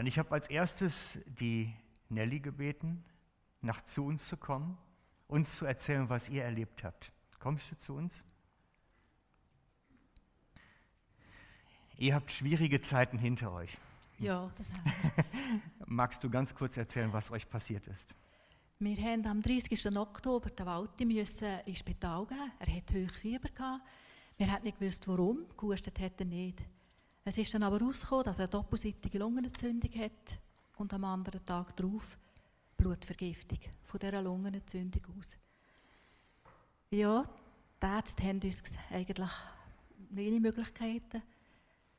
Und ich habe als erstes die Nelly gebeten, nach zu uns zu kommen, uns zu erzählen, was ihr erlebt habt. Kommst du zu uns? Ihr habt schwierige Zeiten hinter euch. Ja, das haben wir. Magst du ganz kurz erzählen, was euch passiert ist? Wir haben am 30. Oktober den Walti müssen ins Spital gehen. Er hatte hohes Fieber. Gehabt. Wir haben nicht gewusst, warum. Gehustet hat er nicht. Es ist dann aber herausgekommen, dass er eine doppelseitige Lungenentzündung hat und am anderen Tag darauf Blutvergiftung von dieser Lungenentzündung aus. Ja, die Ärzte haben uns eigentlich wenig Möglichkeiten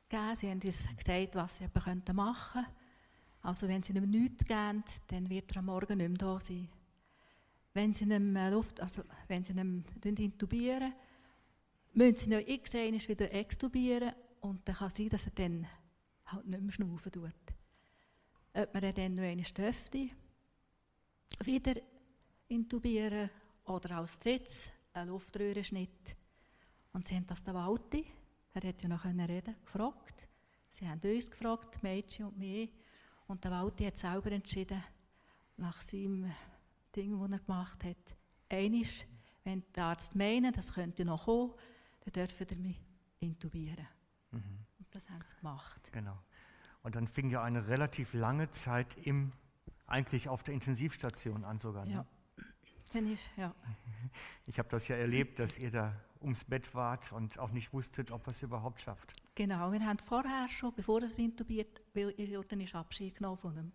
gegeben. Sie haben uns gesagt, was sie machen könnten. Also wenn sie ihm nichts geben, dann wird er am Morgen nicht mehr da sein. Wenn sie ihm äh, Luft, also wenn sie ihn intubieren, müssen sie ihn x wieder extubieren und dann kann es sein, dass er dann halt nicht mehr schnaufen tut. Ob man dann noch eine dürfte, wieder intubieren oder als drittes einen Luftröhrenschnitt. Und sie haben das der Walti, er hätte ja noch reden gefragt. Sie haben uns gefragt, die Mädchen und mich. Und der Walti hat selber entschieden, nach seinem Ding, das er gemacht hat, einisch, wenn der Arzt meinen, das könnte noch kommen, dann dürfen wir mich intubieren. Mhm. Und das haben sie gemacht. Genau. Und dann fing ja eine relativ lange Zeit im, eigentlich auf der Intensivstation an sogar. Ne? Ja. Dann ist, ja. Ich habe das ja erlebt, dass ihr da ums Bett wart und auch nicht wusstet, ob es überhaupt schafft. Genau, wir haben vorher schon, bevor er intubiert wurde, ist Abschied genommen von ihm.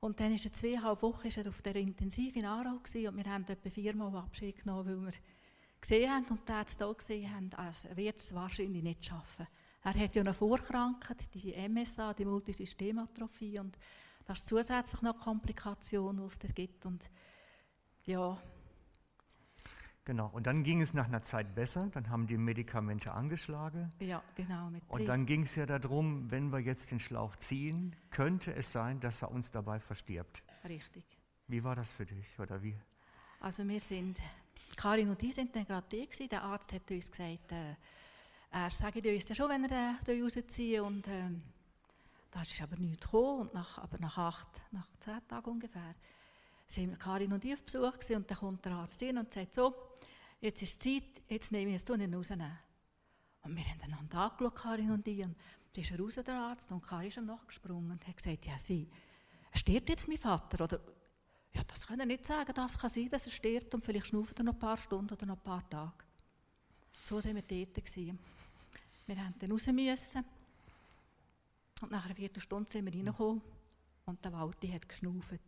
Und dann ist er zweieinhalb Wochen ist er auf der Intensiv in Aarau und wir haben etwa viermal Abschied genommen, weil wir gesehen haben und die Ärzte auch gesehen haben, er wird es wahrscheinlich nicht schaffen. Er hat ja noch Vorkrankheit, die MSA, die Multisystematrophie und das ist zusätzlich noch Komplikationen, die es gibt und ja, Genau, und dann ging es nach einer Zeit besser, dann haben die Medikamente angeschlagen. Ja, genau. und dann ging es ja darum, wenn wir jetzt den Schlauch ziehen, könnte es sein, dass er uns dabei verstirbt. Richtig. Wie war das für dich oder wie? Also wir sind, Karin und ich sind dann gerade da Der Arzt hat uns gesagt, äh, er sagt uns ja schon, wenn er den rausziehen und äh, da ist aber nichts gekommen und nach, aber nach acht, nach zehn Tagen ungefähr sind Karin und ich auf Besuch gewesen, und dann kommt der Arzt hin und sagt so, jetzt ist Zeit, jetzt nehme ich es nicht rausnehmen. Und wir haben einander angeschaut, Karin und ich, und dann ist raus, der Arzt, und Karin ist ihm nachgesprungen und hat gesagt, ja, sie, stirbt jetzt mein Vater? Oder, ja, das können nicht sagen, das kann sein, dass er stirbt und vielleicht schnauft er noch ein paar Stunden oder noch ein paar Tage. So waren wir dort. Gewesen. Wir mussten dann raus müssen. Und nach einer Viertelstunde sind wir reingekommen und der Walti hat geschnauft.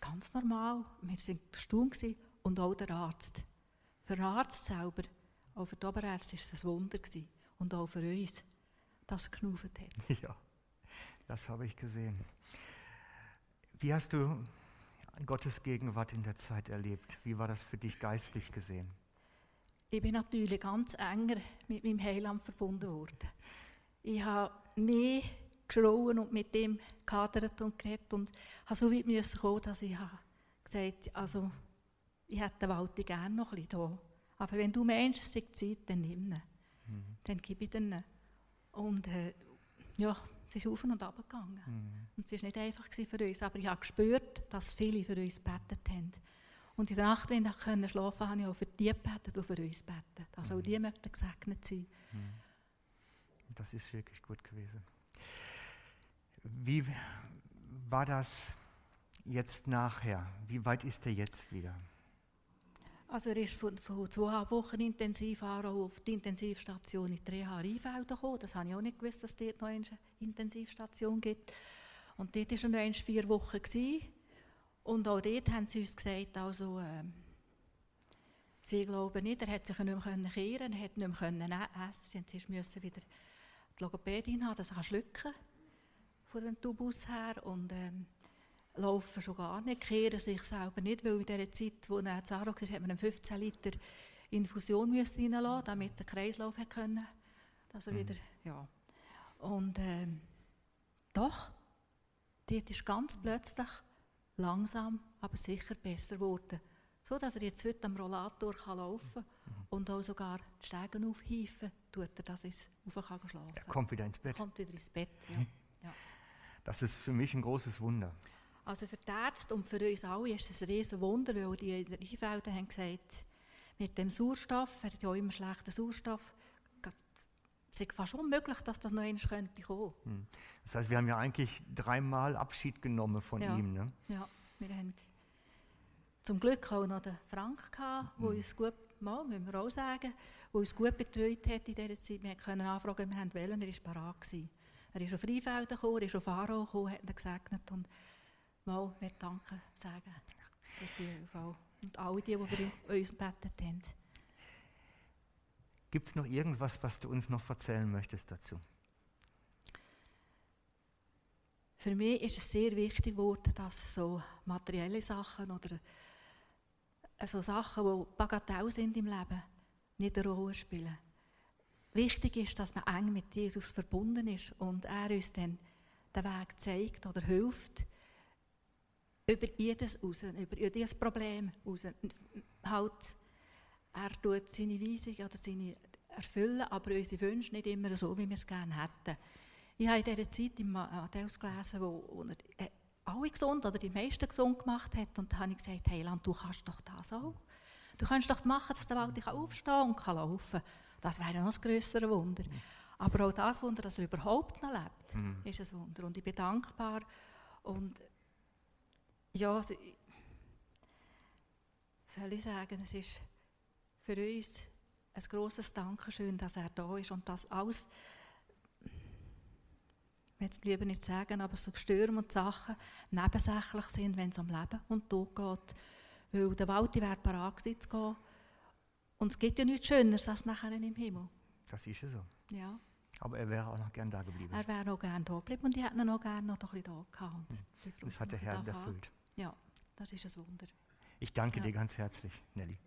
Ganz normal. Wir waren erstaunt und auch der Arzt. Für den Arzt selber, auch für die Oberärzte, war es ein Wunder. Gewesen. Und auch für uns, dass er geschnauft hat. Ja, das habe ich gesehen. Wie hast du Gottes Gegenwart in der Zeit erlebt? Wie war das für dich geistlich gesehen? Ich bin natürlich ganz enger mit meinem Heiland verbunden worden. Ich habe mehr geschrauen und mit dem gehadert und geredet und habe so weit müssen kommen, dass ich habe gesagt also ich hätte den Walti gerne noch ein bisschen da. Aber wenn du meinst, es ist Zeit, dann nimm ihn. Mhm. Dann gib ich ihn. Und äh, ja, es ist auf und ab gegangen. Mhm. Und es war nicht einfach für uns. Aber ich habe gespürt, dass viele für uns gebetet haben. Und in der Nacht, wenn ich schlafen konnte, habe ich auch für die gebetet und für uns gebetet. Dass auch die mhm. möchten gesegnet sein. Mhm. Das ist wirklich gut gewesen. Wie war das jetzt nachher? Wie weit ist er jetzt wieder? Also er ist von, von zweieinhalb Wochen intensiv auf die Intensivstation in Reha Rheinfelden gekommen. Das habe ich auch nicht gewusst, dass es dort noch eine Intensivstation gibt. Und dort war er noch vier Wochen. Gewesen. Und auch dort haben sie uns gesagt, also, äh, sie glauben nicht, er hat sich nicht mehr kehren er hat nicht mehr essen Sie mussten wieder die Logopädin haben, dass er schlucken von dem Tubus her. Und, ähm, laufen schon gar nicht, kehren sich selber nicht, weil in der Zeit, wo er Zara war, hat man 15 Liter Infusion müssen reinlassen, damit der Kreislauf hat können, dass er mhm. wieder, ja. Und ähm, doch, dort ist ganz plötzlich langsam, aber sicher besser geworden, so dass er jetzt heute am Rollator kann laufen mhm. und auch sogar die Stegen aufhieven, tut er, dass er auf kann schlafen. Er kommt wieder ins Bett. Kommt wieder ins Bett, ja. ja. Das ist für mich ein großes Wunder. Also für die Ärzte und für uns alle ist es ein riesen Wunder, weil die in der Einfelden haben gesagt, mit dem Sauerstoff, er hat ja immer schlechten Sauerstoff, es ist fast unmöglich, dass das noch einmal könnte kommen. Hm. Das heißt, wir haben ja eigentlich dreimal Abschied genommen von Ja. ihm. Ne? Ja, wir haben zum Glück auch noch den Frank gehabt, der uns gut, mal, müssen wir auch sagen, der uns gut betreut hat in dieser Zeit. Wir können anfragen, wir haben wollen, er war parat gewesen. Er ist auf Rheinfelden gekommen, er ist auf Aarau gekommen, hat ihn gesegnet und mal, wir danken sagen für die Hilfe. Und alle die, die für uns gebetet haben. Gibt es noch irgendwas, was du uns noch erzählen möchtest dazu? Für mich ist es sehr wichtig geworden, dass so materielle Sachen oder äh, so Sachen, die bagatell sind im Leben, nicht eine Rolle spielen. Wichtig ist, dass man eng mit Jesus verbunden ist und er uns dann den Weg zeigt oder hilft, über jedes raus, über jedes Problem raus. Halt, er tut seine Weisung oder seine erfüllen, aber unsere Wünsche nicht immer so, wie wir es gerne hätten. Ich habe in dieser Zeit im Matthäus gelesen, wo, wo er äh, alle gesund oder die meisten gesund gemacht hat. Und da habe ich gesagt, hey Land, du kannst doch das auch. Du kannst doch machen, dass der Wald dich aufstehen und kann laufen. Das wäre noch ein grösseres Wunder. Aber auch das Wunder, dass er überhaupt noch lebt, Mhm. ist ein Wunder. Und ich bin dankbar. Und ja, also soll ich sagen, es ist für uns ein grosses Dankeschön, dass er da ist und dass alles, ich will es lieber nicht sagen, aber so Stürme und Sachen nebensächlich sind, wenn es um Leben und Tod geht. Weil der Walti wäre bereit gewesen zu gehen. Und es gibt ja nichts Schöneres als nachher im Himmel. Das ist ja so. Ja, Aber er wäre auch noch gern da geblieben. er wäre noch gerne da geblieben und ich hätte ihn noch gerne noch ein bisschen da gehabt. Froh, das hat der Herr erfüllt. Ja, das ist ein Wunder. Ich danke Ja. dir ganz herzlich, Nelly.